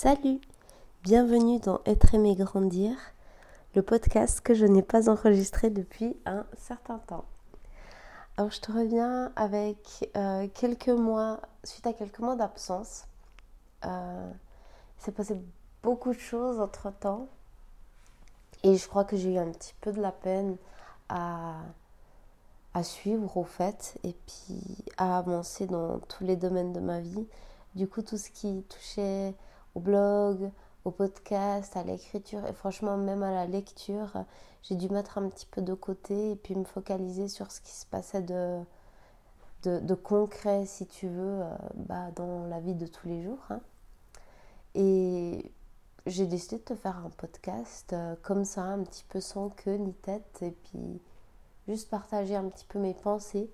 Salut Bienvenue dans Être aimé grandir, le podcast que je n'ai pas enregistré depuis un certain temps. Alors je te reviens avec euh, quelques mois, suite à quelques mois d'absence. Euh, il s'est passé beaucoup de choses entre temps et je crois que j'ai eu un petit peu de la peine à, à suivre au fait et puis à avancer dans tous les domaines de ma vie. Du coup tout ce qui touchait au blog, au podcast, à l'écriture et franchement même à la lecture, j'ai dû mettre un petit peu de côté et puis me focaliser sur ce qui se passait de, de, concret, si tu veux, euh, bah, dans la vie de tous les jours. Hein. Et j'ai décidé de te faire un podcast euh, comme ça, un petit peu sans queue ni tête, et puis juste partager un petit peu mes pensées.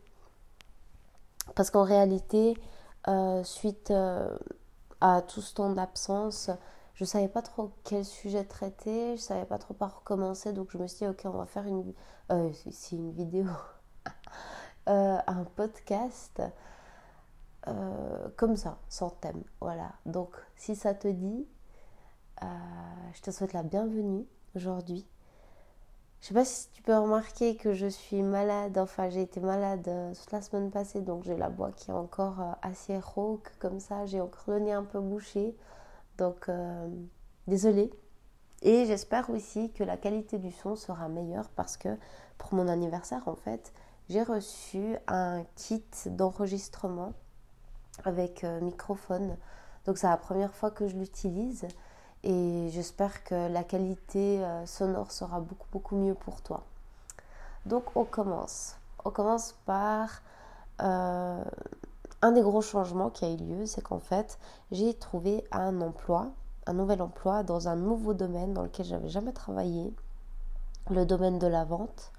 Parce qu'en réalité, euh, suite à tout ce temps d'absence, je savais pas trop quel sujet traiter, je savais pas trop par où commencer, donc je me suis dit, ok, on va faire une, euh, une vidéo, euh, un podcast euh, comme ça, sans thème. Voilà. Donc, si ça te dit, je te souhaite la bienvenue aujourd'hui. Je sais pas si tu peux remarquer que je suis malade, enfin j'ai été malade toute la semaine passée, donc j'ai la voix qui est encore assez rauque comme ça, j'ai encore le nez un peu bouché. Donc, euh, désolée. Et j'espère aussi que la qualité du son sera meilleure parce que pour mon anniversaire, en fait, j'ai reçu un kit d'enregistrement avec euh, microphone. Donc, c'est la première fois que je l'utilise et j'espère que la qualité euh, sonore sera beaucoup, beaucoup mieux pour toi. Donc, on commence. On commence par un des gros changements qui a eu lieu, c'est qu'en fait, j'ai trouvé un emploi, un nouvel emploi dans un nouveau domaine dans lequel j'avais jamais travaillé, le domaine de la vente.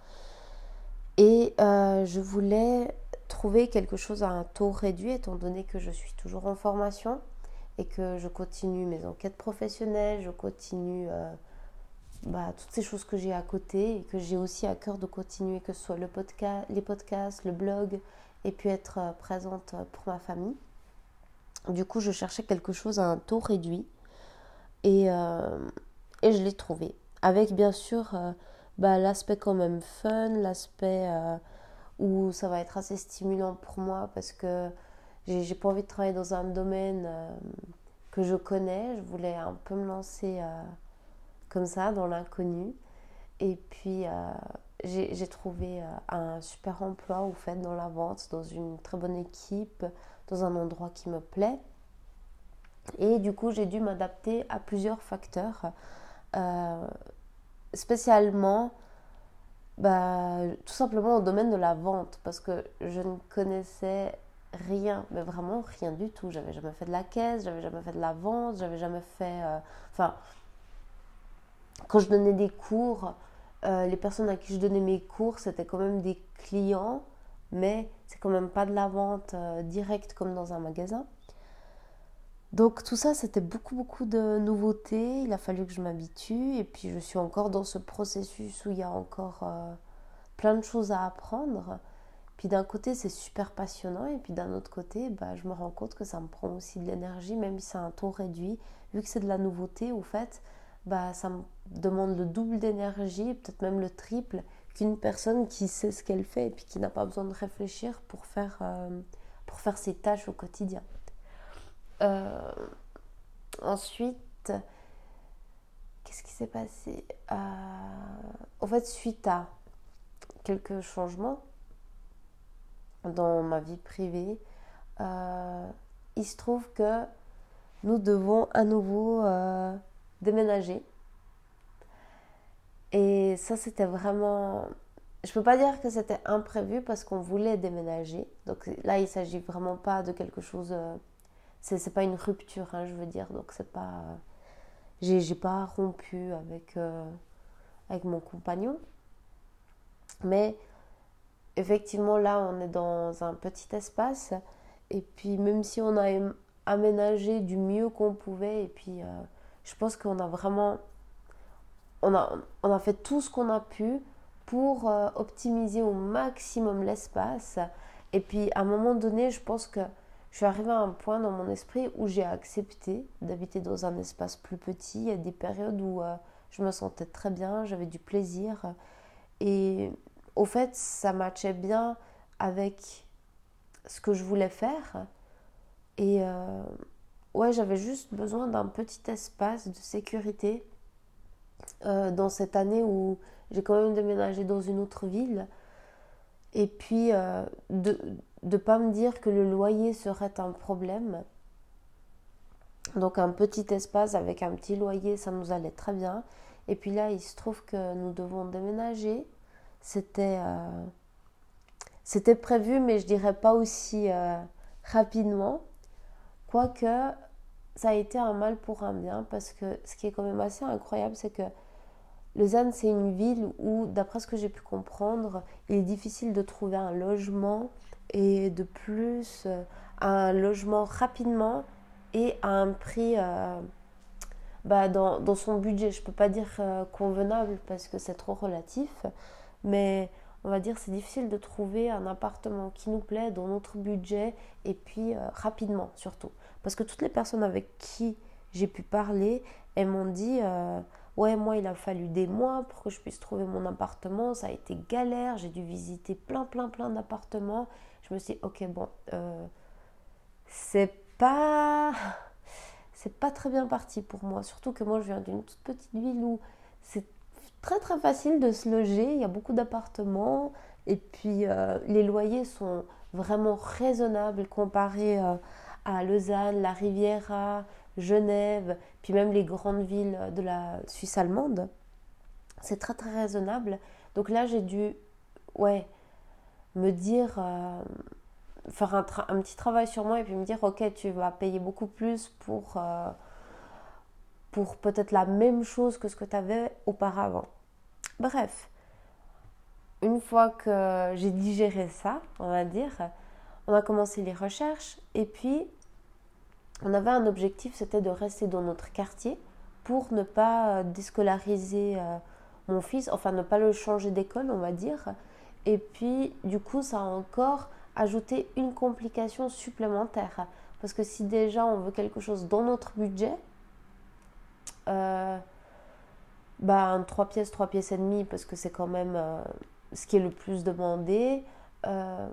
Et euh, je voulais trouver quelque chose à un taux réduit, étant donné que je suis toujours en formation et que je continue mes enquêtes professionnelles, je continue euh, bah, toutes ces choses que j'ai à côté et que j'ai aussi à cœur de continuer, que ce soit le podcast, les podcasts, le blog, et puis être euh, présente euh, pour ma famille. Du coup, je cherchais quelque chose à un taux réduit et, et je l'ai trouvé. Avec bien sûr bah, l'aspect quand même fun, l'aspect où ça va être assez stimulant pour moi parce que j'ai pas envie de travailler dans un domaine que je connais. Je voulais un peu me lancer comme ça dans l'inconnu. Et puis, j'ai trouvé euh, un super emploi au fait dans la vente, dans une très bonne équipe, dans un endroit qui me plaît. Et du coup, j'ai dû m'adapter à plusieurs facteurs, euh, spécialement bah, tout simplement au domaine de la vente, parce que je ne connaissais rien, mais vraiment rien du tout. J'avais jamais fait de la caisse, j'avais jamais fait de la vente, j'avais jamais fait. Euh, enfin, quand je donnais des cours, euh, les personnes à qui je donnais mes cours, c'était quand même des clients, mais c'est quand même pas de la vente euh, directe comme dans un magasin. Donc tout ça, c'était beaucoup, beaucoup de nouveautés. Il a fallu que je m'habitue. Et puis je suis encore dans ce processus où il y a encore plein de choses à apprendre. Puis d'un côté, c'est super passionnant. Et puis d'un autre côté, bah, je me rends compte que ça me prend aussi de l'énergie, même si c'est un taux réduit. Vu que c'est de la nouveauté, au fait, bah, ça me demande le double d'énergie, peut-être même le triple, qu'une personne qui sait ce qu'elle fait et qui n'a pas besoin de réfléchir pour faire, euh, ses tâches au quotidien. Euh, ensuite, qu'est-ce qui s'est passé? Euh, En fait, suite à quelques changements dans ma vie privée, il se trouve que nous devons à nouveau déménager. Et ça, c'était vraiment... Je peux pas dire que c'était imprévu parce qu'on voulait déménager. Donc là, il s'agit vraiment pas de quelque chose... Euh, c'est pas une rupture, hein, je veux dire. Donc c'est pas... Euh, j'ai pas rompu avec, euh, avec mon compagnon. Mais effectivement, là, on est dans un petit espace. Et puis, même si on a aménagé du mieux qu'on pouvait, et puis je pense qu'on a vraiment on a, on a fait tout ce qu'on a pu pour euh, optimiser au maximum l'espace. Et puis à un moment donné, je pense que je suis arrivée à un point dans mon esprit où j'ai accepté d'habiter dans un espace plus petit. Il y a des périodes où euh, je me sentais très bien, j'avais du plaisir. Et au fait, ça matchait bien avec ce que je voulais faire. Et euh, ouais, j'avais juste besoin d'un petit espace de sécurité euh, dans cette année où j'ai quand même déménagé dans une autre ville. Et puis de de pas me dire que le loyer serait un problème. Donc un petit espace avec un petit loyer, ça nous allait très bien. Et puis là, il se trouve que nous devons déménager. C'était euh, c'était prévu, mais je dirais pas aussi euh, rapidement. Quoique, ça a été un mal pour un bien, parce que ce qui est quand même assez incroyable, c'est que Lausanne, c'est une ville où, d'après ce que j'ai pu comprendre, il est difficile de trouver un logement et de plus euh, un logement rapidement et à un prix euh, bah, dans, dans, son budget. Je ne peux pas dire convenable parce que c'est trop relatif, mais on va dire c'est difficile de trouver un appartement qui nous plaît dans notre budget et puis rapidement surtout. Parce que toutes les personnes avec qui j'ai pu parler, elles m'ont dit ouais moi il a fallu des mois pour que je puisse trouver mon appartement, ça a été galère, j'ai dû visiter plein plein plein d'appartements je me suis dit, ok, bon, euh, c'est pas. C'est pas très bien parti pour moi. Surtout que moi, je viens d'une toute petite ville où c'est très très facile de se loger. Il y a beaucoup d'appartements. Et puis, euh, les loyers sont vraiment raisonnables comparés euh, à Lausanne, la Riviera, Genève, puis même les grandes villes de la Suisse allemande. C'est très très raisonnable. Donc là, j'ai dû, ouais, me dire, euh, faire un, petit travail sur moi et puis me dire, ok, tu vas payer beaucoup plus pour, pour peut-être la même chose que ce que tu avais auparavant. Bref, une fois que j'ai digéré ça, on va dire, on a commencé les recherches et puis on avait un objectif, c'était de rester dans notre quartier pour ne pas déscolariser euh, mon fils, enfin ne pas le changer d'école, on va dire, et puis, du coup, ça a encore ajouté une complication supplémentaire. Parce que si déjà on veut quelque chose dans notre budget, euh, bah, 3 pièces, 3 pièces et demie, parce que c'est quand même euh, ce qui est le plus demandé, euh,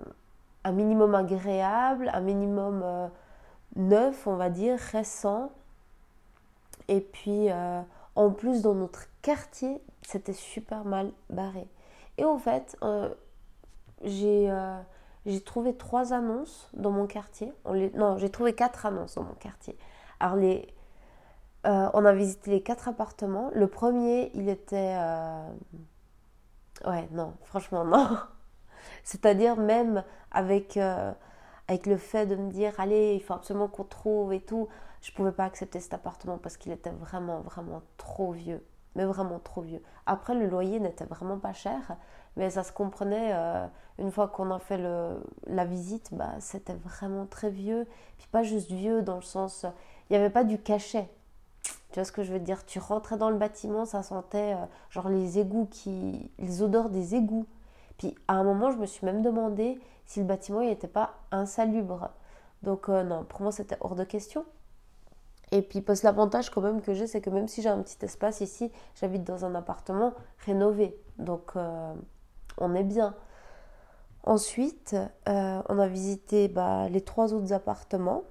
un minimum agréable, un minimum euh, neuf, on va dire, récent. Et puis, en plus, dans notre quartier, c'était super mal barré. Et au fait, euh, j'ai trouvé trois annonces dans mon quartier. non, j'ai trouvé quatre annonces dans mon quartier. Alors, les, euh, on a visité les quatre appartements. Le premier, il était... Ouais, non, franchement, non. C'est-à-dire même avec, avec le fait de me dire, allez, il faut absolument qu'on trouve et tout, je pouvais pas accepter cet appartement parce qu'il était vraiment, vraiment trop vieux mais vraiment trop vieux. Après, le loyer n'était vraiment pas cher, mais ça se comprenait. Euh, une fois qu'on a fait le, la visite, bah, c'était vraiment très vieux. Puis pas juste vieux dans le sens, il n'y avait pas du cachet. Tu vois ce que je veux dire? Tu rentrais dans le bâtiment, ça sentait euh, genre les égouts, qui, les odeurs des égouts. Puis à un moment, je me suis même demandé si le bâtiment n'était pas insalubre. Donc euh, non, pour moi, c'était hors de question. Et puis, parce l'avantage quand même que j'ai, c'est que même si j'ai un petit espace ici, j'habite dans un appartement rénové. Donc, euh, on est bien. Ensuite, on a visité bah, les trois autres appartements.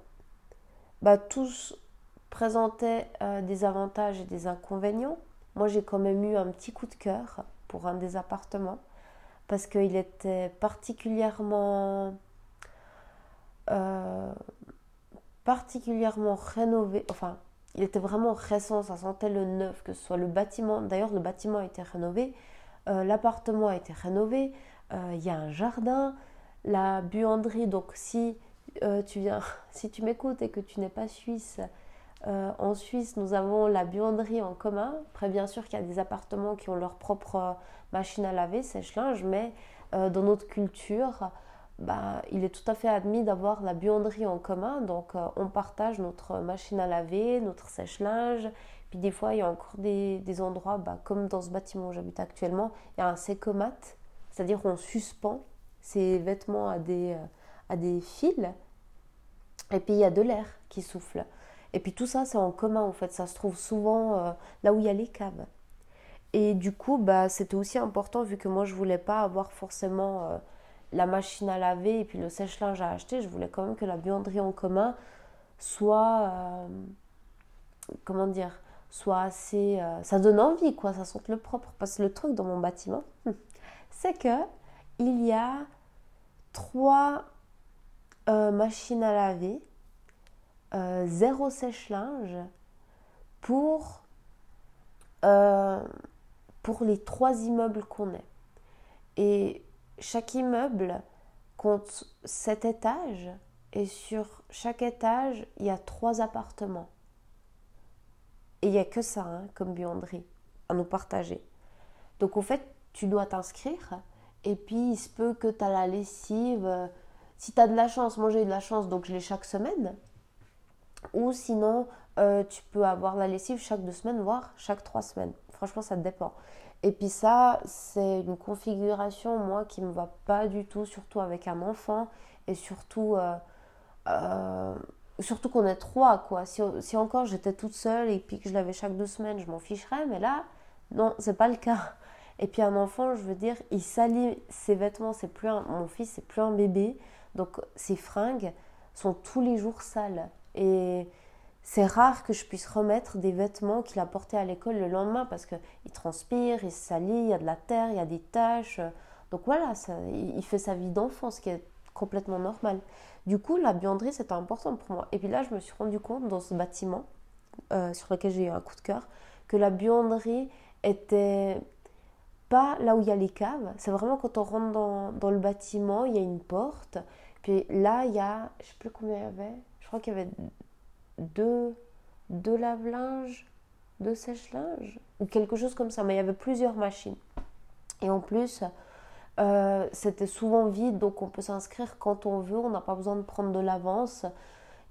Bah, tous présentaient euh, des avantages et des inconvénients. Moi, j'ai quand même eu un petit coup de cœur pour un des appartements parce qu'il était particulièrement particulièrement rénové, enfin, il était vraiment récent, ça sentait le neuf, que ce soit le bâtiment, d'ailleurs le bâtiment a été rénové, euh, l'appartement a été rénové, euh, il y a un jardin, la buanderie, donc si euh, tu viens, si tu m'écoutes et que tu n'es pas suisse, en Suisse, nous avons la buanderie en commun. Après, bien sûr qu'il y a des appartements qui ont leur propre machine à laver, sèche-linge, mais dans notre culture, bah, il est tout à fait admis d'avoir la buanderie en commun. Donc, euh, on partage notre machine à laver, notre sèche-linge. Puis, des fois, il y a encore des, endroits, bah, comme dans ce bâtiment où j'habite actuellement, il y a un sécomat, c'est-à-dire on suspend ses vêtements euh, à des fils. Et puis il y a de l'air qui souffle. Et puis tout ça, c'est en commun en fait. Ça se trouve souvent euh, là où il y a les caves. Et du coup, bah, c'était aussi important vu que moi, je voulais pas avoir forcément euh, la machine à laver et puis le sèche-linge à acheter. Je voulais quand même que la buanderie en commun soit, euh, comment dire, soit assez... ça donne envie, quoi. Ça sente le propre. Parce que le truc dans mon bâtiment, c'est que il y a trois machines à laver euh, zéro sèche-linge pour, euh, pour les trois immeubles qu'on est. Et chaque immeuble compte sept étages et sur chaque étage, il y a trois appartements. Et il n'y a que ça hein, comme buanderie à nous partager. Donc en fait, tu dois t'inscrire et puis il se peut que tu as la lessive. Si tu as de la chance, moi j'ai de la chance donc je l'ai chaque semaine. Ou sinon, euh, tu peux avoir la lessive chaque deux semaines, voire chaque trois semaines. Franchement, ça dépend. Et puis ça, c'est une configuration, moi, qui ne me va pas du tout, surtout avec un enfant. Et surtout, euh, euh, surtout qu'on est trois, quoi. Si, si encore j'étais toute seule et puis que je l'avais chaque deux semaines, je m'en ficherais. Mais là, non, c'est pas le cas. Et puis un enfant, je veux dire, il salit ses vêtements. C'est plus mon fils, c'est plus un bébé. Donc ses fringues sont tous les jours sales. Et c'est rare que je puisse remettre des vêtements qu'il a portés à l'école le lendemain parce qu'il transpire, il se salit, il y a de la terre, il y a des taches. Donc voilà, ça, il fait sa vie d'enfant, ce qui est complètement normal. Du coup, la buanderie, c'était important pour moi. Et puis là, je me suis rendu compte dans ce bâtiment, euh, sur lequel j'ai eu un coup de cœur, que la buanderie était pas là où il y a les caves. C'est vraiment quand on rentre dans, dans, le bâtiment, il y a une porte. Puis là, il y a, je sais plus combien il y avait, crois qu'il y avait deux, deux lave-linges, deux sèche-linges, ou quelque chose comme ça. Mais il y avait plusieurs machines. Et en plus, euh, c'était souvent vide, donc on peut s'inscrire quand on veut, on n'a pas besoin de prendre de l'avance.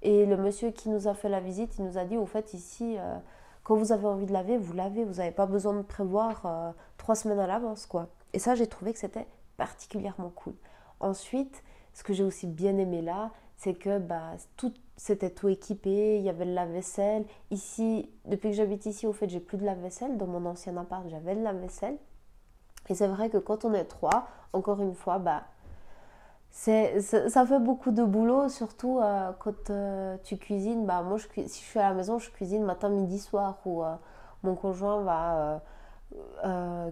Et le monsieur qui nous a fait la visite, il nous a dit, au fait, ici, euh, quand vous avez envie de laver, vous lavez, vous n'avez pas besoin de prévoir euh, trois semaines à l'avance, quoi. Et ça, j'ai trouvé que c'était particulièrement cool. Ensuite, ce que j'ai aussi bien aimé là, c'est que bah, tout, c'était tout équipé, il y avait le lave-vaisselle. Ici, depuis que j'habite ici, au fait, j'ai plus de lave-vaisselle. Dans mon ancien appart, j'avais le lave-vaisselle. Et c'est vrai que quand on est trois, encore une fois, bah, c'est, ça fait beaucoup de boulot, surtout euh, quand euh, tu cuisines. Bah, moi, je, si je suis à la maison, je cuisine matin, midi, soir. Ou euh, mon conjoint va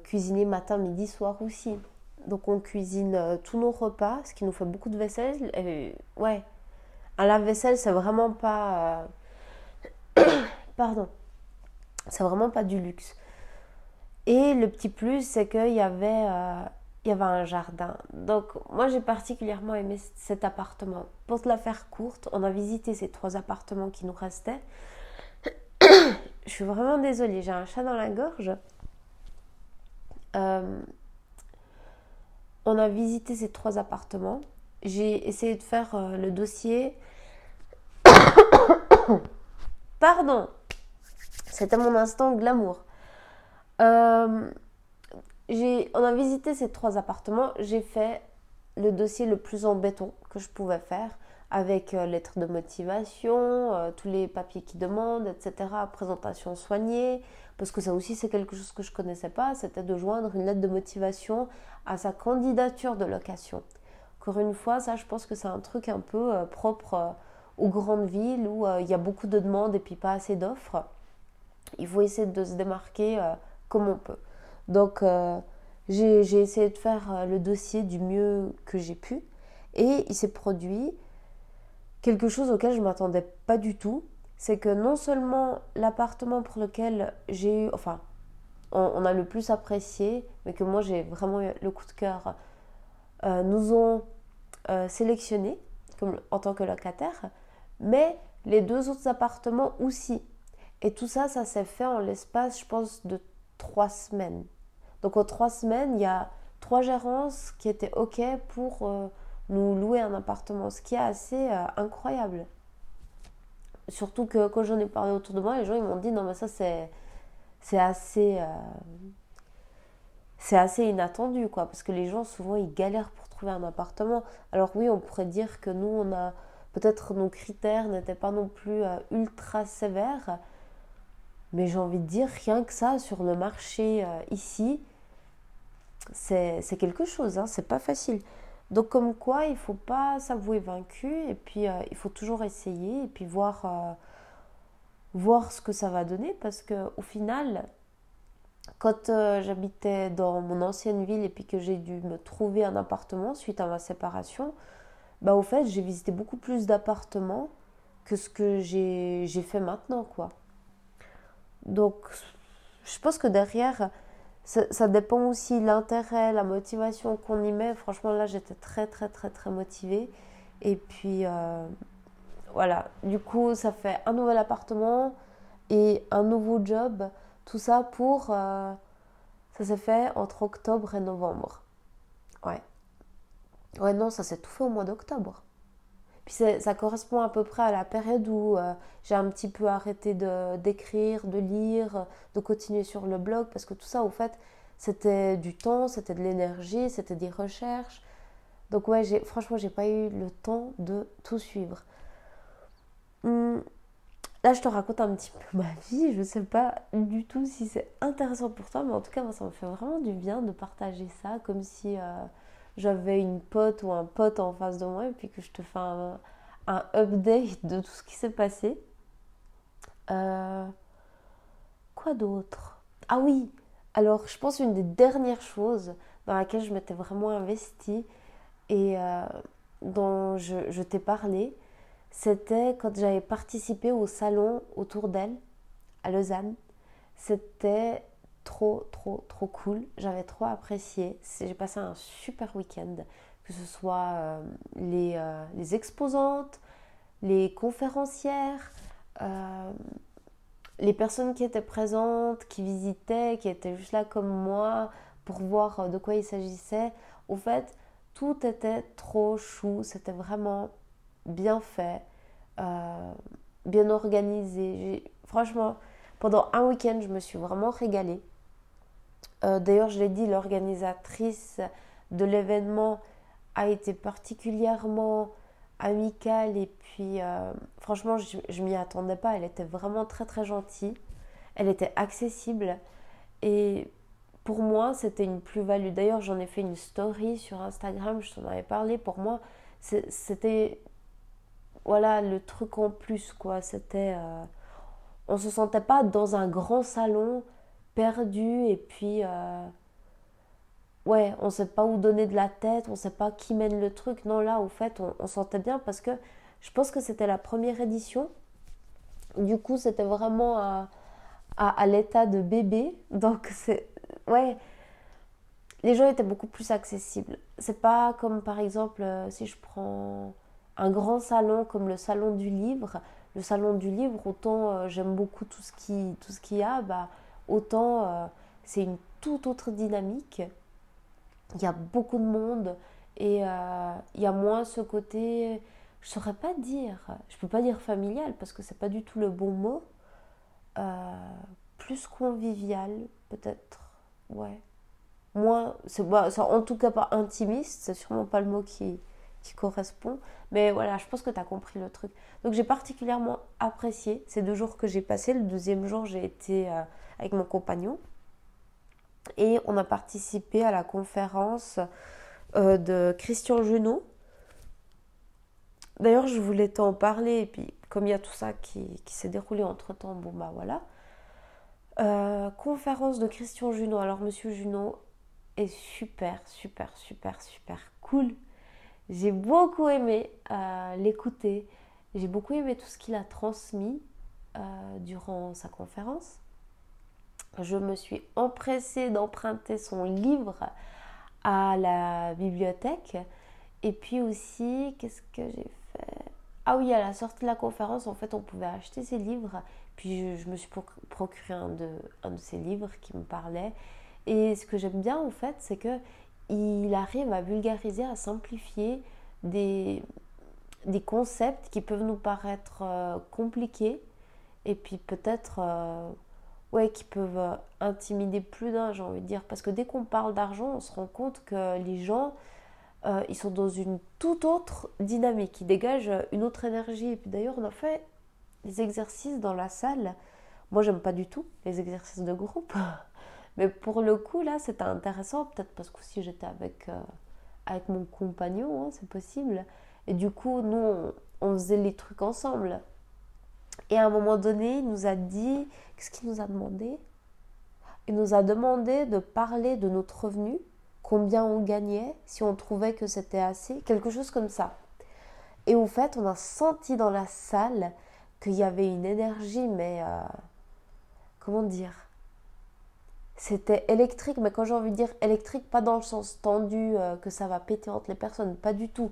cuisiner matin, midi, soir aussi. Donc on cuisine tous nos repas, ce qui nous fait beaucoup de vaisselle. Et, ouais, un lave-vaisselle, c'est vraiment pas. Euh, pardon. C'est vraiment pas du luxe. Et le petit plus, c'est qu'il y avait. Euh, il y avait un jardin. Donc moi j'ai particulièrement aimé cet appartement. Pour te la faire courte, on a visité ces trois appartements qui nous restaient. Je suis vraiment désolée, j'ai un chat dans la gorge. Euh, on a visité ces trois appartements. J'ai essayé de faire le dossier Pardon. C'était mon instant glamour. Euh, on a visité ces trois appartements. J'ai fait le dossier le plus en béton que je pouvais faire avec euh, lettre de motivation, euh, tous les papiers qui demandent, etc. Présentation soignée, parce que ça aussi c'est quelque chose que je connaissais pas, c'était de joindre une lettre de motivation à sa candidature de location. Encore une fois, ça je pense que c'est un truc un peu propre aux grandes villes où euh, il y a beaucoup de demandes et puis pas assez d'offres. Il faut essayer de se démarquer euh, comme on peut. Donc euh, j'ai essayé de faire le dossier du mieux que j'ai pu et il s'est produit quelque chose auquel je ne m'attendais pas du tout. C'est que non seulement l'appartement pour lequel j'ai eu, enfin, on, a le plus apprécié, mais que moi j'ai vraiment eu le coup de cœur, nous ont sélectionné comme, en tant que locataire, mais les deux autres appartements aussi. Et tout ça, ça s'est fait en l'espace, je pense, de trois semaines. Donc en trois semaines, il y a trois gérances qui étaient OK pour euh, nous louer un appartement, ce qui est assez euh, incroyable. Surtout que quand j'en ai parlé autour de moi, les gens ils m'ont dit non mais ça c'est c'est assez euh, c'est assez inattendu quoi parce que les gens souvent ils galèrent pour trouver un appartement. Alors oui, on pourrait dire que nous on a peut-être nos critères n'étaient pas non plus ultra sévères. Mais j'ai envie de dire, rien que ça, sur le marché ici, c'est quelque chose, hein, c'est pas facile. Donc comme quoi, il faut pas s'avouer vaincu et puis euh, il faut toujours essayer et puis voir, euh, voir ce que ça va donner parce que au final, quand euh, j'habitais dans mon ancienne ville et puis que j'ai dû me trouver un appartement suite à ma séparation, bah au fait j'ai visité beaucoup plus d'appartements que ce que j'ai fait maintenant quoi. Donc je pense que derrière ça, dépend aussi l'intérêt, la motivation qu'on y met. Franchement, là, j'étais très, très, très, très motivée. Et puis, euh, voilà. Du coup, ça fait un nouvel appartement et un nouveau job. Tout ça pour. Euh, ça s'est fait entre octobre et novembre. Ouais. Ouais, non, ça s'est tout fait au mois d'octobre. Puis ça correspond à peu près à la période où euh, j'ai un petit peu arrêté d'écrire, de, lire, de continuer sur le blog, parce que tout ça, au fait, c'était du temps, c'était de l'énergie, c'était des recherches. Donc ouais, franchement, j'ai pas eu le temps de tout suivre. Hum, là, je te raconte un petit peu ma vie. Je sais pas du tout si c'est intéressant pour toi, mais en tout cas, moi, ça me fait vraiment du bien de partager ça, comme si... Euh, j'avais une pote ou un pote en face de moi et puis que je te fais un, update de tout ce qui s'est passé. Euh, quoi d'autre? Ah oui, alors je pense une des dernières choses dans laquelle je m'étais vraiment investie et euh, dont je, je t'ai parlé, c'était quand j'avais participé au salon autour d'elle à Lausanne. C'était trop, trop, trop cool. J'avais trop apprécié. J'ai passé un super week-end, que ce soit euh, les, euh, les, exposantes, les conférencières, euh, les personnes qui étaient présentes, qui visitaient, qui étaient juste là comme moi pour voir de quoi il s'agissait. Au fait, tout était trop chou. C'était vraiment bien fait, bien organisé. Franchement, pendant un week-end, je me suis vraiment régalée. Euh, d'ailleurs, je l'ai dit, l'organisatrice de l'événement a été particulièrement amicale et puis euh, franchement, je, ne m'y attendais pas. Elle était vraiment très très gentille. Elle était accessible et pour moi, c'était une plus-value. D'ailleurs, j'en ai fait une story sur Instagram, je t'en avais parlé. Pour moi, c'était voilà le truc en plus quoi. C'était euh, on se sentait pas dans un grand salon perdu et puis euh, ouais on sait pas où donner de la tête on sait pas qui mène le truc. Non là au fait on, sentait bien parce que je pense que c'était la première édition. Du coup c'était vraiment à, à, l'état de bébé. Donc c'est ouais les gens étaient beaucoup plus accessibles. C'est pas comme par exemple euh, si je prends un grand salon comme le salon du livre. Le salon du livre autant euh, j'aime beaucoup tout ce qui tout ce qu'il y a bah autant euh, c'est une toute autre dynamique. Il y a beaucoup de monde et euh, il y a moins ce côté, je saurais pas dire, je peux pas dire familial parce que c'est pas du tout le bon mot, euh, plus convivial peut-être, ouais. Moins, c'est en tout cas pas intimiste, c'est sûrement pas le mot qui, qui correspond. Mais voilà, je pense que tu as compris le truc. Donc j'ai particulièrement apprécié ces deux jours que j'ai passés. Le deuxième jour, j'ai été avec mon compagnon. Et on a participé à la conférence euh, de Christian Junot. D'ailleurs, je voulais t'en parler, et puis comme il y a tout ça qui, s'est déroulé entre temps, bon bah voilà. Euh, conférence de Christian Junot. Alors, monsieur Junot est super, super, super, super cool. J'ai beaucoup aimé euh, l'écouter. J'ai beaucoup aimé tout ce qu'il a transmis durant sa conférence je me suis empressée d'emprunter son livre à la bibliothèque. Et puis aussi, qu'est-ce que j'ai fait? Ah oui, à la sortie de la conférence, en fait, on pouvait acheter ses livres. Puis je, me suis procuré un de, un de ces livres qui me parlait. Et ce que j'aime bien, en fait, c'est que il arrive à vulgariser, à simplifier des, des concepts qui peuvent nous paraître euh, compliqués et puis peut-être euh, ouais, qui peuvent euh, intimider plus d'un, j'ai envie de dire. Parce que dès qu'on parle d'argent, on se rend compte que les gens, euh, ils sont dans une toute autre dynamique, ils dégagent une autre énergie. Et puis d'ailleurs, on a fait des exercices dans la salle. Moi, j'aime pas du tout les exercices de groupe. Mais pour le coup, là, c'était intéressant, peut-être parce que si j'étais avec, euh, avec mon compagnon, hein, c'est possible. Et du coup, nous, on, on, faisait les trucs ensemble. Et à un moment donné, il nous a dit, qu'est-ce qu'il nous a demandé? Il nous a demandé de parler de notre revenu combien on gagnait, si on trouvait que c'était assez, quelque chose comme ça. Et au fait, on a senti dans la salle qu'il y avait une énergie, mais euh, comment dire? C'était électrique, mais quand j'ai envie de dire électrique, pas dans le sens tendu euh, que ça va péter entre les personnes, pas du tout.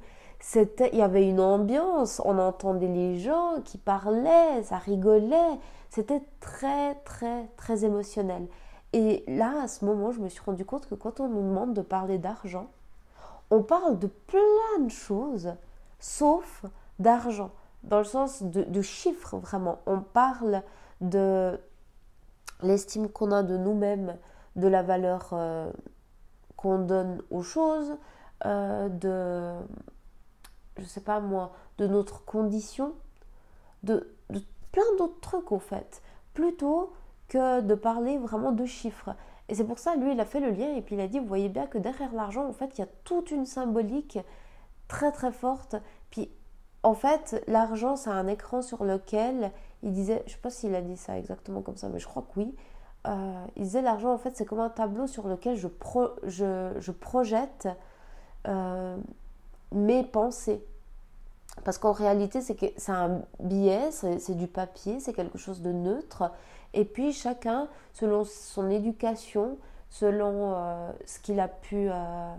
Il y avait une ambiance, on entendait les gens qui parlaient, ça rigolait. C'était très, très, très émotionnel. Et là, à ce moment, je me suis rendu compte que quand on nous demande de parler d'argent, on parle de plein de choses, sauf d'argent, dans le sens de, chiffres vraiment. On parle de l'estime qu'on a de nous-mêmes, de la valeur euh, qu'on donne aux choses, euh, de, je sais pas moi, de notre condition, de, plein d'autres trucs au fait, plutôt que de parler vraiment de chiffres. Et c'est pour ça, lui, il a fait le lien et puis il a dit, vous voyez bien que derrière l'argent, en fait, il y a toute une symbolique très très forte. Puis, en fait, l'argent, c'est un écran sur lequel il disait, je sais pas s'il a dit ça exactement comme ça, mais je crois que oui. Euh, il disait, l'argent, en fait, c'est comme un tableau sur lequel je, je, je projette euh, mes pensées. Parce qu'en réalité, c'est, que, c'est un billet, c'est, c'est du papier, c'est quelque chose de neutre. Et puis chacun, selon son éducation, selon euh, ce qu'il a pu euh,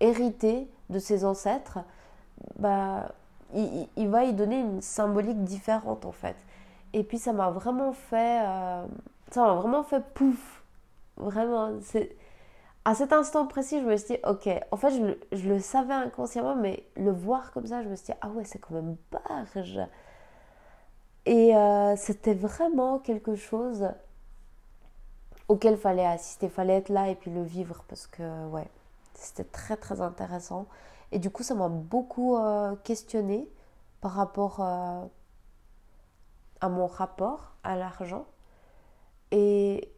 hériter de ses ancêtres, bah, il, va y donner une symbolique différente en fait. Et puis ça m'a vraiment fait, euh, ça m'a vraiment fait pouf, vraiment. C'est à cet instant précis, je me suis dit, ok, en fait, je, le savais inconsciemment, mais le voir comme ça, je me suis dit, ah ouais, c'est quand même barge. Et euh, c'était vraiment quelque chose auquel fallait assister, fallait être là et puis le vivre parce que ouais, c'était très très intéressant. Et du coup, ça m'a beaucoup euh, questionné par rapport euh, à mon rapport à l'argent. Et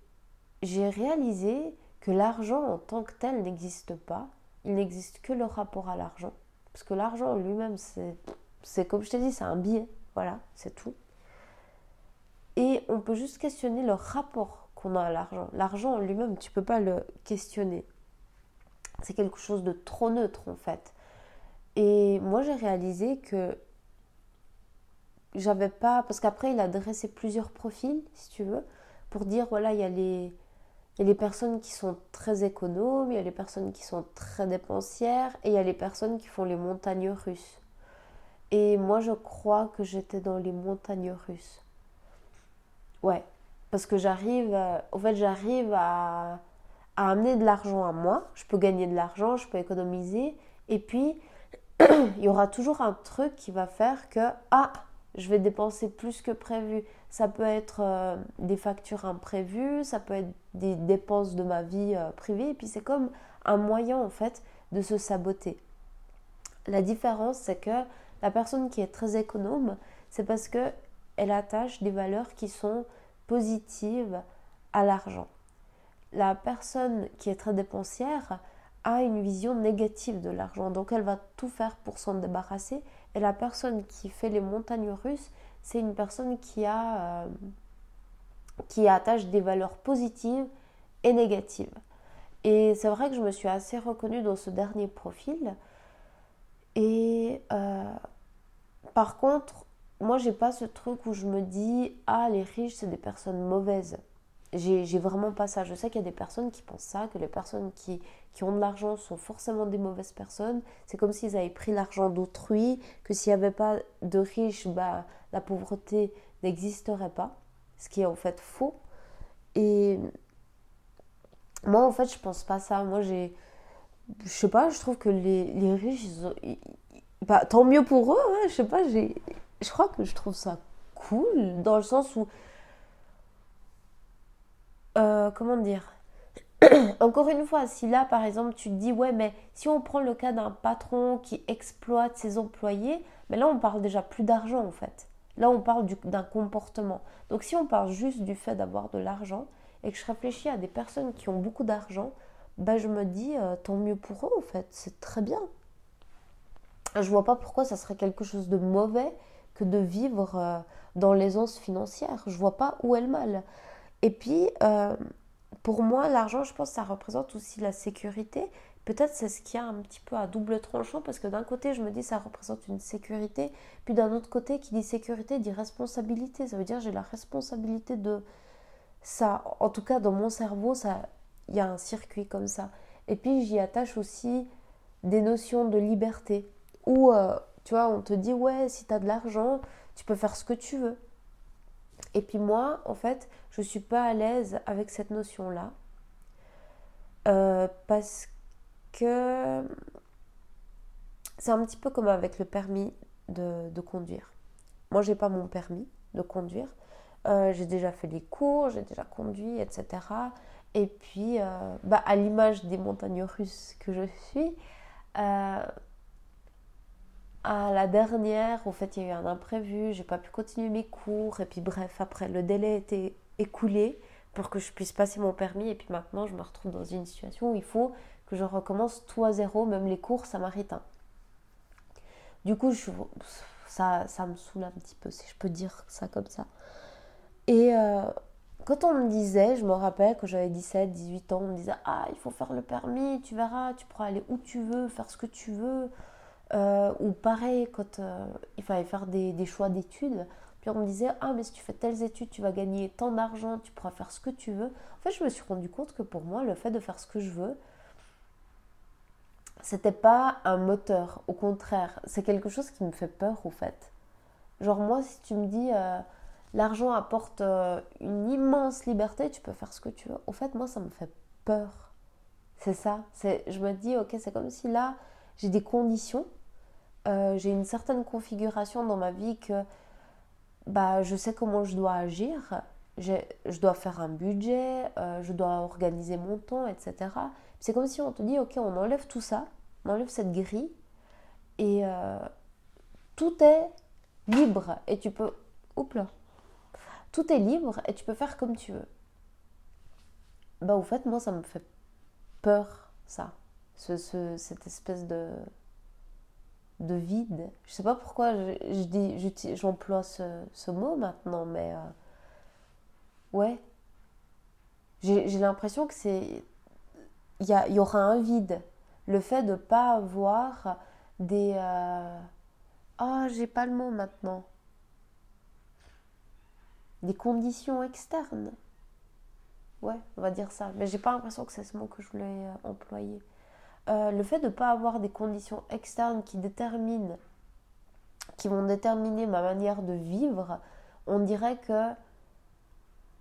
j'ai réalisé que l'argent en tant que tel n'existe pas. Il n'existe que le rapport à l'argent. Parce que l'argent lui-même, c'est comme je t'ai dit, c'est un billet. Voilà, c'est tout. Et on peut juste questionner le rapport qu'on a à l'argent. L'argent en lui-même, tu peux pas le questionner. C'est quelque chose de trop neutre en fait. Et moi j'ai réalisé que j'avais pas. Parce qu'après il a dressé plusieurs profils, si tu veux, pour dire voilà, il y a les. Il y a les personnes qui sont très économes, il y a les personnes qui sont très dépensières et il y a les personnes qui font les montagnes russes. Et moi, je crois que j'étais dans les montagnes russes. Ouais, parce que j'arrive, euh, au fait, j'arrive à, amener de l'argent à moi. Je peux gagner de l'argent, je peux économiser. Et puis, il y aura toujours un truc qui va faire que, ah, je vais dépenser plus que prévu. Ça peut être euh, des factures imprévues, ça peut être des dépenses de ma vie euh, privée. Et puis, c'est comme un moyen, en fait, de se saboter. La différence, c'est que la personne qui est très économe, c'est parce que elle attache des valeurs qui sont positives à l'argent. La personne qui est très dépensière a une vision négative de l'argent, donc elle va tout faire pour s'en débarrasser. Et la personne qui fait les montagnes russes, c'est une personne qui a euh, qui attache des valeurs positives et négatives. Et c'est vrai que je me suis assez reconnue dans ce dernier profil. Et euh, par contre, moi, j'ai pas ce truc où je me dis Ah, les riches, c'est des personnes mauvaises. J'ai vraiment pas ça. Je sais qu'il y a des personnes qui pensent ça, que les personnes qui, qui ont de l'argent sont forcément des mauvaises personnes. C'est comme s'ils avaient pris l'argent d'autrui, que s'il n'y avait pas de riches, bah, la pauvreté n'existerait pas. Ce qui est en fait faux. Et moi, en fait, je pense pas ça. Moi, j'ai. Je sais pas, je trouve que les, les riches, ils bah, tant mieux pour eux, je sais pas, je crois que je trouve ça cool dans le sens où euh, comment dire? Encore une fois, si là, par exemple, tu te dis, ouais, mais si on prend le cas d'un patron qui exploite ses employés, mais là, on parle déjà plus d'argent, en fait. Là, on parle d'un comportement. Donc, si on parle juste du fait d'avoir de l'argent et que je réfléchis à des personnes qui ont beaucoup d'argent, ben, je me dis, euh, tant mieux pour eux, en fait. C'est très bien. Je vois pas pourquoi ça serait quelque chose de mauvais que de vivre euh, dans l'aisance financière. Je vois pas où est le mal. Et puis, euh, pour moi, l'argent, je pense, ça représente aussi la sécurité. Peut-être c'est ce qui a un petit peu à double tranchant parce que d'un côté, je me dis ça représente une sécurité, puis d'un autre côté, qui dit sécurité dit responsabilité. Ça veut dire j'ai la responsabilité de ça. En tout cas, dans mon cerveau, ça, il y a un circuit comme ça. Et puis j'y attache aussi des notions de liberté. Où, euh, tu vois, on te dit ouais, si tu as de l'argent, tu peux faire ce que tu veux. Et puis moi, en fait, je ne suis pas à l'aise avec cette notion-là. Euh, parce que c'est un petit peu comme avec le permis de, conduire. Moi, j'ai pas mon permis de conduire. Euh, j'ai déjà fait les cours, j'ai déjà conduit, etc. Et puis, euh, bah, à l'image des montagnes russes que je suis, à la dernière, au fait, il y a eu un imprévu, j'ai pas pu continuer mes cours, et puis bref, après, le délai était écoulé pour que je puisse passer mon permis, et puis maintenant, je me retrouve dans une situation où il faut que je recommence tout à zéro, même les cours, ça m'arrête. Du coup, je, ça, ça me saoule un petit peu, si je peux dire ça comme ça. Et euh, quand on me disait, je me rappelle que j'avais 17, 18 ans, on me disait Ah, il faut faire le permis, tu verras, tu pourras aller où tu veux, faire ce que tu veux. Euh, ou pareil, quand euh, il fallait faire des, choix d'études, puis on me disait Ah, mais si tu fais telles études, tu vas gagner tant d'argent, tu pourras faire ce que tu veux. En fait, je me suis rendu compte que pour moi, le fait de faire ce que je veux, c'était pas un moteur. Au contraire, c'est quelque chose qui me fait peur, au fait. Genre, moi, si tu me dis euh, l'argent apporte une immense liberté, tu peux faire ce que tu veux. Au fait, moi, ça me fait peur. C'est ça. Je me dis, ok, c'est comme si là, j'ai des conditions, euh, j'ai une certaine configuration dans ma vie que bah, je sais comment je dois agir, je dois faire un budget, euh, je dois organiser mon temps, etc. C'est comme si on te dit, ok, on enlève tout ça, on enlève cette grille, et euh, tout est libre, et tu peux... Oups là Tout est libre, et tu peux faire comme tu veux. Bah, au fait, moi, ça me fait peur, ça cette espèce de, de vide. Je sais pas pourquoi je, dis, j'emploie ce, mot maintenant, mais euh, ouais. J'ai l'impression que c'est. Il y, y, aura un vide. Le fait de ne pas avoir des. Euh, ah, j'ai pas le mot maintenant. Des conditions externes. Ouais, on va dire ça. Mais j'ai pas l'impression que c'est ce mot que je voulais euh, employer. Euh, le fait de ne pas avoir des conditions externes qui déterminent, qui vont déterminer ma manière de vivre, on dirait que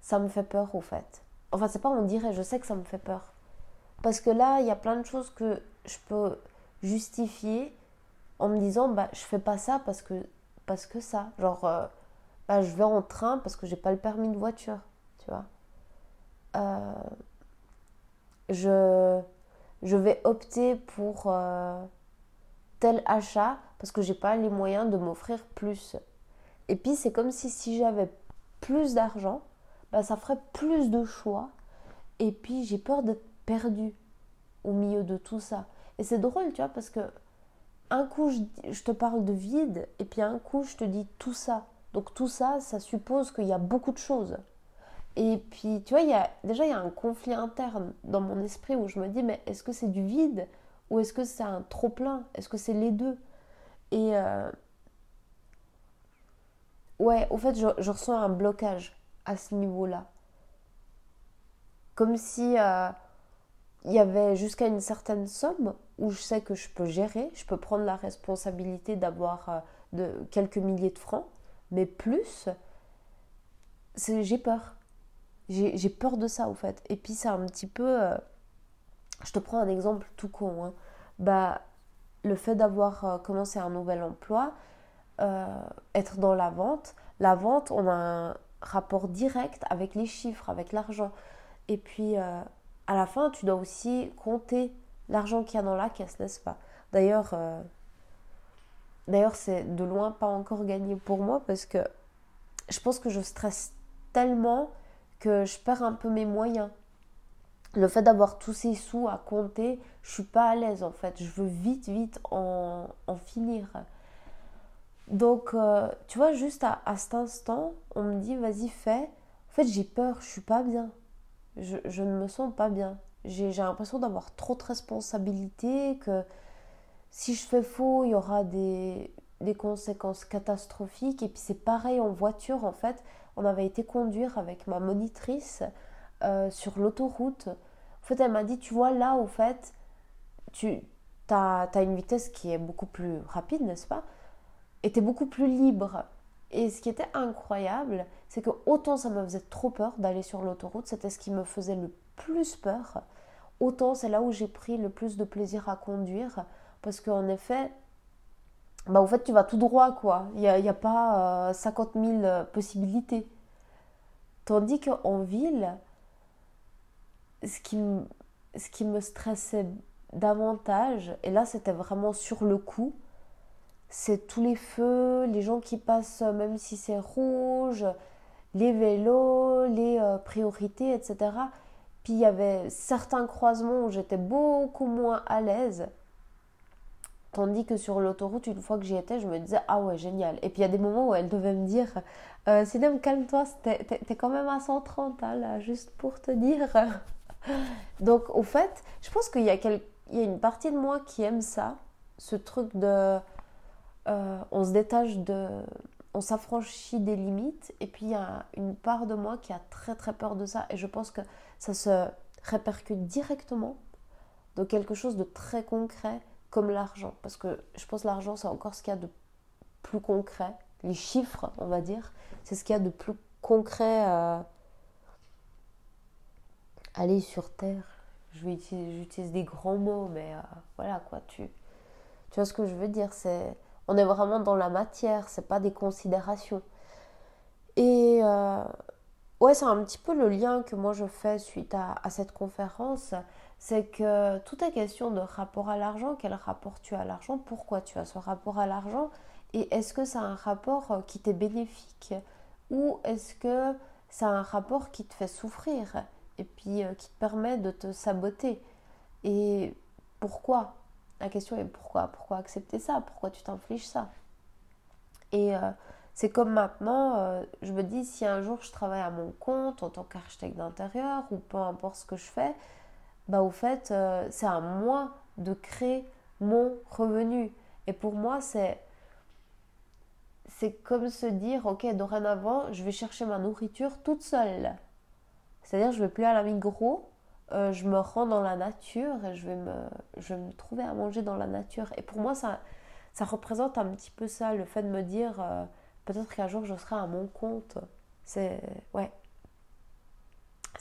ça me fait peur au fait. Enfin, c'est pas on dirait, je sais que ça me fait peur. Parce que là, il y a plein de choses que je peux justifier en me disant, bah, je fais pas ça parce que, parce que ça. Genre, euh, bah, je vais en train parce que j'ai pas le permis de voiture, tu vois. Euh, je je vais opter pour euh, tel achat parce que j'ai pas les moyens de m'offrir plus. Et puis c'est comme si si j'avais plus d'argent, bah, ça ferait plus de choix. Et puis j'ai peur d'être perdue au milieu de tout ça. Et c'est drôle, tu vois, parce que un coup je, je te parle de vide et puis un coup je te dis tout ça. Donc tout ça, ça suppose qu'il y a beaucoup de choses. Et puis, tu vois, y a, déjà, il y a un conflit interne dans mon esprit où je me dis, mais est-ce que c'est du vide ou est-ce que c'est un trop-plein? Est-ce que c'est les deux? Et euh, ouais, au fait, je, ressens un blocage à ce niveau-là. Comme si euh, il y avait jusqu'à une certaine somme où je sais que je peux gérer, je peux prendre la responsabilité d'avoir euh, de quelques milliers de francs, mais plus, j'ai peur j'ai peur de ça, au fait. Et puis, c'est un petit peu. Euh, je te prends un exemple tout con. Hein. Bah, le fait d'avoir euh, commencé un nouvel emploi, euh, être dans la vente, la vente, on a un rapport direct avec les chiffres, avec l'argent. Et puis, à la fin, tu dois aussi compter l'argent qu'il y a dans la caisse, n'est-ce pas? D'ailleurs, d'ailleurs, c'est de loin pas encore gagné pour moi parce que je pense que je stresse tellement que je perds un peu mes moyens. Le fait d'avoir tous ces sous à compter, je suis pas à l'aise en fait. Je veux vite, vite en, en finir. Donc, euh, tu vois, juste à, cet instant, on me dit, vas-y, fais. En fait, j'ai peur, je suis pas bien. Je, je ne me sens pas bien. J'ai l'impression d'avoir trop de responsabilités, que si je fais faux, il y aura des, des conséquences catastrophiques. Et puis c'est pareil en voiture, en fait. On avait été conduire avec ma monitrice euh, sur l'autoroute. En fait, elle m'a dit, tu vois, là, au fait, tu as, as, une vitesse qui est beaucoup plus rapide, n'est-ce pas? Et tu es beaucoup plus libre. Et ce qui était incroyable, c'est que autant ça me faisait trop peur d'aller sur l'autoroute, c'était ce qui me faisait le plus peur, autant c'est là où j'ai pris le plus de plaisir à conduire, parce qu'en effet, bah, au fait, tu vas tout droit, quoi. Il n'y a, a, pas 50 euh, 000 possibilités. Tandis qu'en ville, ce qui, ce qui me stressait davantage, et là c'était vraiment sur le coup, c'est tous les feux, les gens qui passent même si c'est rouge, les vélos, les euh, priorités, etc. Puis il y avait certains croisements où j'étais beaucoup moins à l'aise Tandis que sur l'autoroute, une fois que j'y étais, je me disais Ah ouais, génial. Et puis il y a des moments où elle devait me dire euh, calme-toi, t'es quand même à 130 hein, là, juste pour te dire. Donc au fait, je pense qu'il y, a y a une partie de moi qui aime ça, ce truc de. Euh, on se détache de. On s'affranchit des limites. Et puis il y a une part de moi qui a très très peur de ça. Et je pense que ça se répercute directement dans quelque chose de très concret l'argent. Parce que je pense l'argent, c'est encore ce qu'il y a de plus concret. Les chiffres, on va dire, c'est ce qu'il y a de plus concret à aller sur Terre. J'utilise des grands mots, mais euh, voilà quoi, tu, tu vois ce que je veux dire. C'est, on est vraiment dans la matière, c'est pas des considérations. Et euh, ouais, c'est un petit peu le lien que moi je fais suite à cette conférence c'est que tout est question de rapport à l'argent. Quel rapport tu as à l'argent Pourquoi tu as ce rapport à l'argent Et est-ce que c'est un rapport euh, qui t'est bénéfique Ou est-ce que c'est un rapport qui te fait souffrir et puis euh, qui te permet de te saboter. Et pourquoi? La question est pourquoi? Pourquoi accepter ça? Pourquoi tu t'infliges ça? Et euh, c'est comme maintenant, je me dis si un jour je travaille à mon compte en tant qu'architecte d'intérieur ou peu importe ce que je fais, bah au fait, euh, c'est à moi de créer mon revenu. Et pour moi, c'est c'est comme se dire, ok, dorénavant, je vais chercher ma nourriture toute seule. C'est-à-dire, je vais plus à la migros, euh, je me rends dans la nature et je vais, me, je me trouver à manger dans la nature. Et pour moi, ça, ça représente un petit peu ça, le fait de me dire, euh, peut-être qu'un jour, je serai à mon compte. C'est, ouais.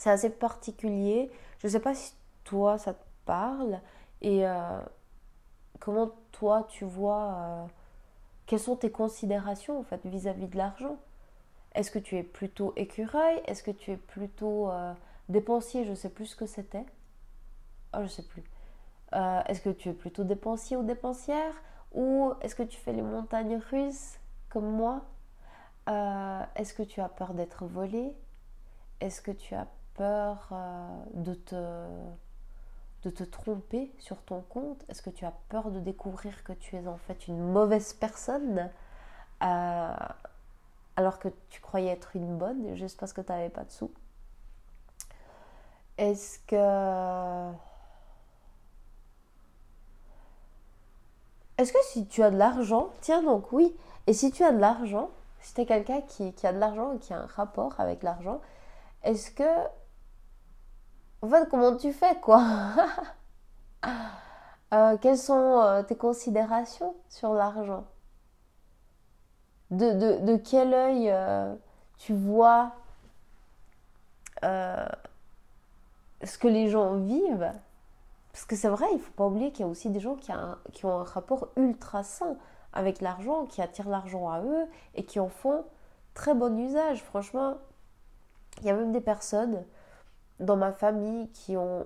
Assez particulier. Je sais pas si toi ça te parle et euh, comment toi tu vois euh, quelles sont tes considérations en fait vis-à-vis de l'argent? Est-ce que tu es plutôt écureuil? Est-ce que tu es plutôt euh, dépensier? Je sais plus ce que c'était. Oh je sais plus. Est-ce que tu es plutôt dépensier ou dépensière? Ou est-ce que tu fais les montagnes russes comme moi? Est-ce que tu as peur d'être volé? Est-ce que tu as peur de te de te tromper sur ton compte Est-ce que tu as peur de découvrir que tu es en fait une mauvaise personne euh, alors que tu croyais être une bonne juste parce que tu n'avais pas de sous? Est-ce que... Est-ce que si tu as de l'argent, tiens donc oui, et si tu as de l'argent, si tu es quelqu'un qui, qui a de l'argent et qui a un rapport avec l'argent, est-ce que en fait, comment tu fais, quoi? Euh, Quelles sont euh, tes considérations sur l'argent? De, quel œil euh, tu vois ce que les gens vivent? Parce que c'est vrai, il ne faut pas oublier qu'il y a aussi des gens qui, qui ont un rapport ultra sain avec l'argent, qui attirent l'argent à eux et qui en font très bon usage. Franchement, il y a même des personnes dans ma famille qui ont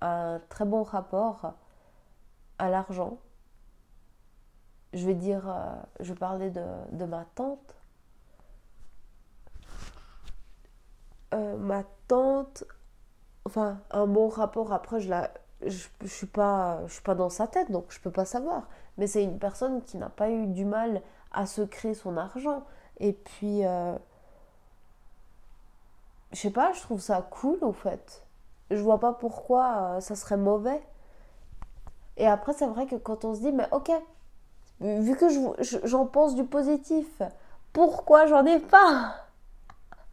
un très bon rapport à l'argent. Je vais dire, euh, je parler de, de ma tante. Euh, ma tante, enfin, un bon rapport. Après, je la, je, suis pas, suis pas dans sa tête, donc je peux pas savoir. Mais c'est une personne qui n'a pas eu du mal à se créer son argent. Et puis, euh, je sais pas, je trouve ça cool au fait. Je vois pas pourquoi euh, ça serait mauvais. Et après, c'est vrai que quand on se dit, mais ok, vu que j'en pense du positif, pourquoi j'en ai pas?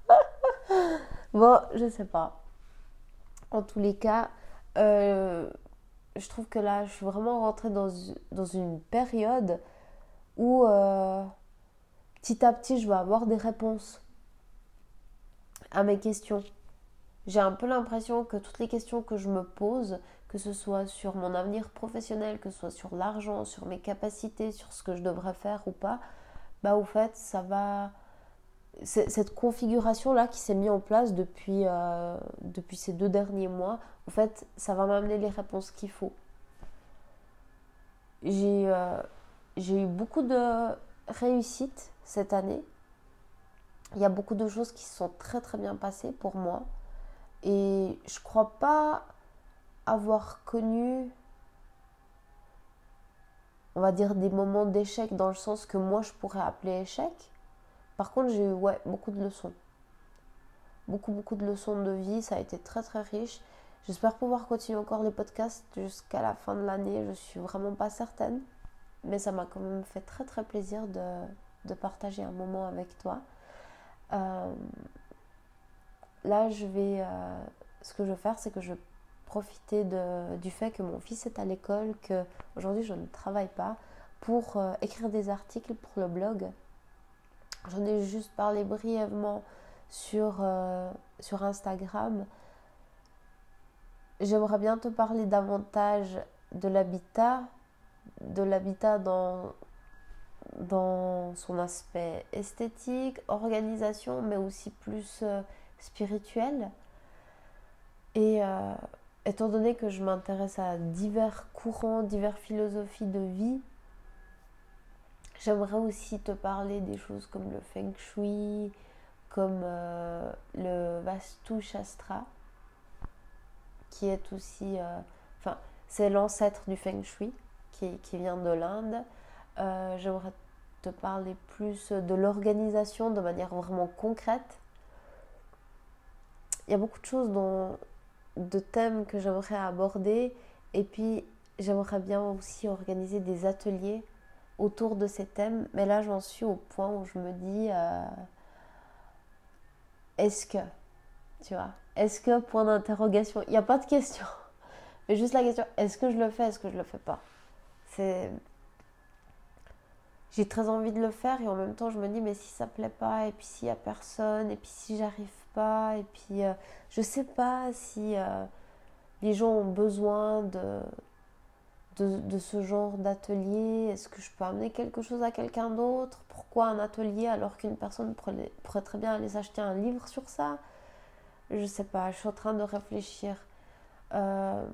Bon, je sais pas. En tous les cas, euh, je trouve que là, je suis vraiment rentrée dans, dans une période où euh, petit à petit, je vais avoir des réponses à mes questions. J'ai un peu l'impression que toutes les questions que je me pose, que ce soit sur mon avenir professionnel, que ce soit sur l'argent, sur mes capacités, sur ce que je devrais faire ou pas, bah au fait, ça va cette configuration-là qui s'est mise en place depuis, euh, depuis ces deux derniers mois, en fait, ça va m'amener les réponses qu'il faut. J'ai euh, eu beaucoup de réussite cette année. Il y a beaucoup de choses qui se sont très très bien passées pour moi. Et je crois pas avoir connu, on va dire, des moments d'échec dans le sens que moi je pourrais appeler échec par contre, j'ai eu ouais, beaucoup de leçons. Beaucoup, beaucoup de leçons de vie. Ça a été très, très riche. J'espère pouvoir continuer encore les podcasts jusqu'à la fin de l'année. Je suis vraiment pas certaine. Mais ça m'a quand même fait très, très plaisir de, partager un moment avec toi. Euh, là, je vais. Euh, ce que je vais faire, c'est que je vais profiter du fait que mon fils est à l'école, que aujourd'hui je ne travaille pas, pour euh, écrire des articles pour le blog J'en ai juste parlé brièvement sur, sur Instagram. J'aimerais bien te parler davantage de l'habitat, de l'habitat dans, dans son aspect esthétique, organisation, mais aussi plus euh, spirituel. Et euh, étant donné que je m'intéresse à divers courants, diverses philosophies de vie, J'aimerais aussi te parler des choses comme le feng shui, comme euh, le Vastu Shastra, qui est aussi. Enfin, c'est l'ancêtre du feng shui, qui, qui vient de l'Inde. Euh, j'aimerais te parler plus de l'organisation de manière vraiment concrète. Il y a beaucoup de choses de thèmes que j'aimerais aborder. Et puis, j'aimerais bien aussi organiser des ateliers autour de ces thèmes. Mais là, j'en suis au point où je me dis, euh, est-ce que, tu vois, est-ce que, point d'interrogation, il n'y a pas de question, mais juste la question, est-ce que je le fais, est-ce que je le fais pas? C'est... J'ai très envie de le faire et en même temps je me dis mais si ça plaît pas et puis s'il y a personne et puis si j'arrive pas et puis euh, je sais pas si euh, les gens ont besoin de, de, ce genre d'atelier. Est-ce que je peux amener quelque chose à quelqu'un d'autre? Pourquoi un atelier alors qu'une personne pourrait, très bien aller s'acheter un livre sur ça? Je sais pas, je suis en train de réfléchir. Euh,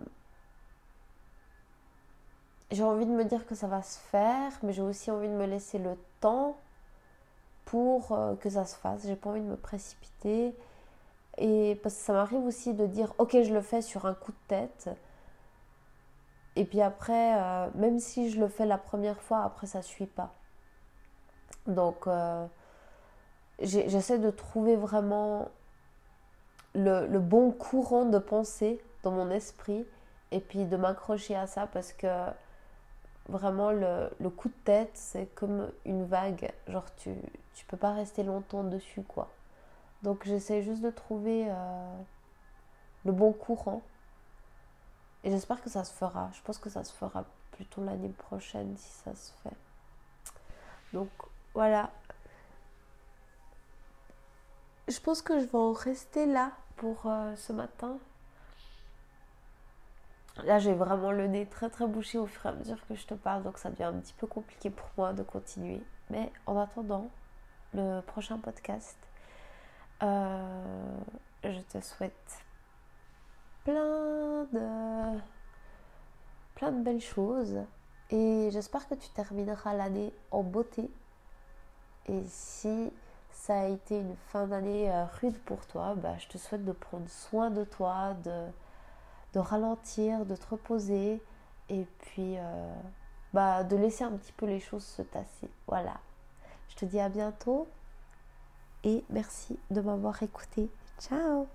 j'ai envie de me dire que ça va se faire, mais j'ai aussi envie de me laisser le temps pour euh, que ça se fasse. J'ai pas envie de me précipiter. Et parce que ça m'arrive aussi de dire ok je le fais sur un coup de tête et puis après, euh, même si je le fais la première fois, après ça ne suit pas. Donc euh, j'essaie de trouver vraiment le, bon courant de pensée dans mon esprit et puis de m'accrocher à ça parce que vraiment le, coup de tête c'est comme une vague. Genre tu ne peux pas rester longtemps dessus quoi. Donc j'essaie juste de trouver euh, le bon courant et j'espère que ça se fera. Je pense que ça se fera plutôt l'année prochaine si ça se fait. Donc voilà. Je pense que je vais en rester là pour euh, ce matin. Là, j'ai vraiment le nez très très bouché au fur et à mesure que je te parle, donc ça devient un petit peu compliqué pour moi de continuer. Mais en attendant le prochain podcast, euh, je te souhaite plein de plein de belles choses et j'espère que tu termineras l'année en beauté. Et si ça a été une fin d'année euh, rude pour toi, bah, je te souhaite de prendre soin de toi, de, de ralentir, de te reposer et puis euh, bah, de laisser un petit peu les choses se tasser. Voilà. Je te dis à bientôt et merci de m'avoir écouté. Ciao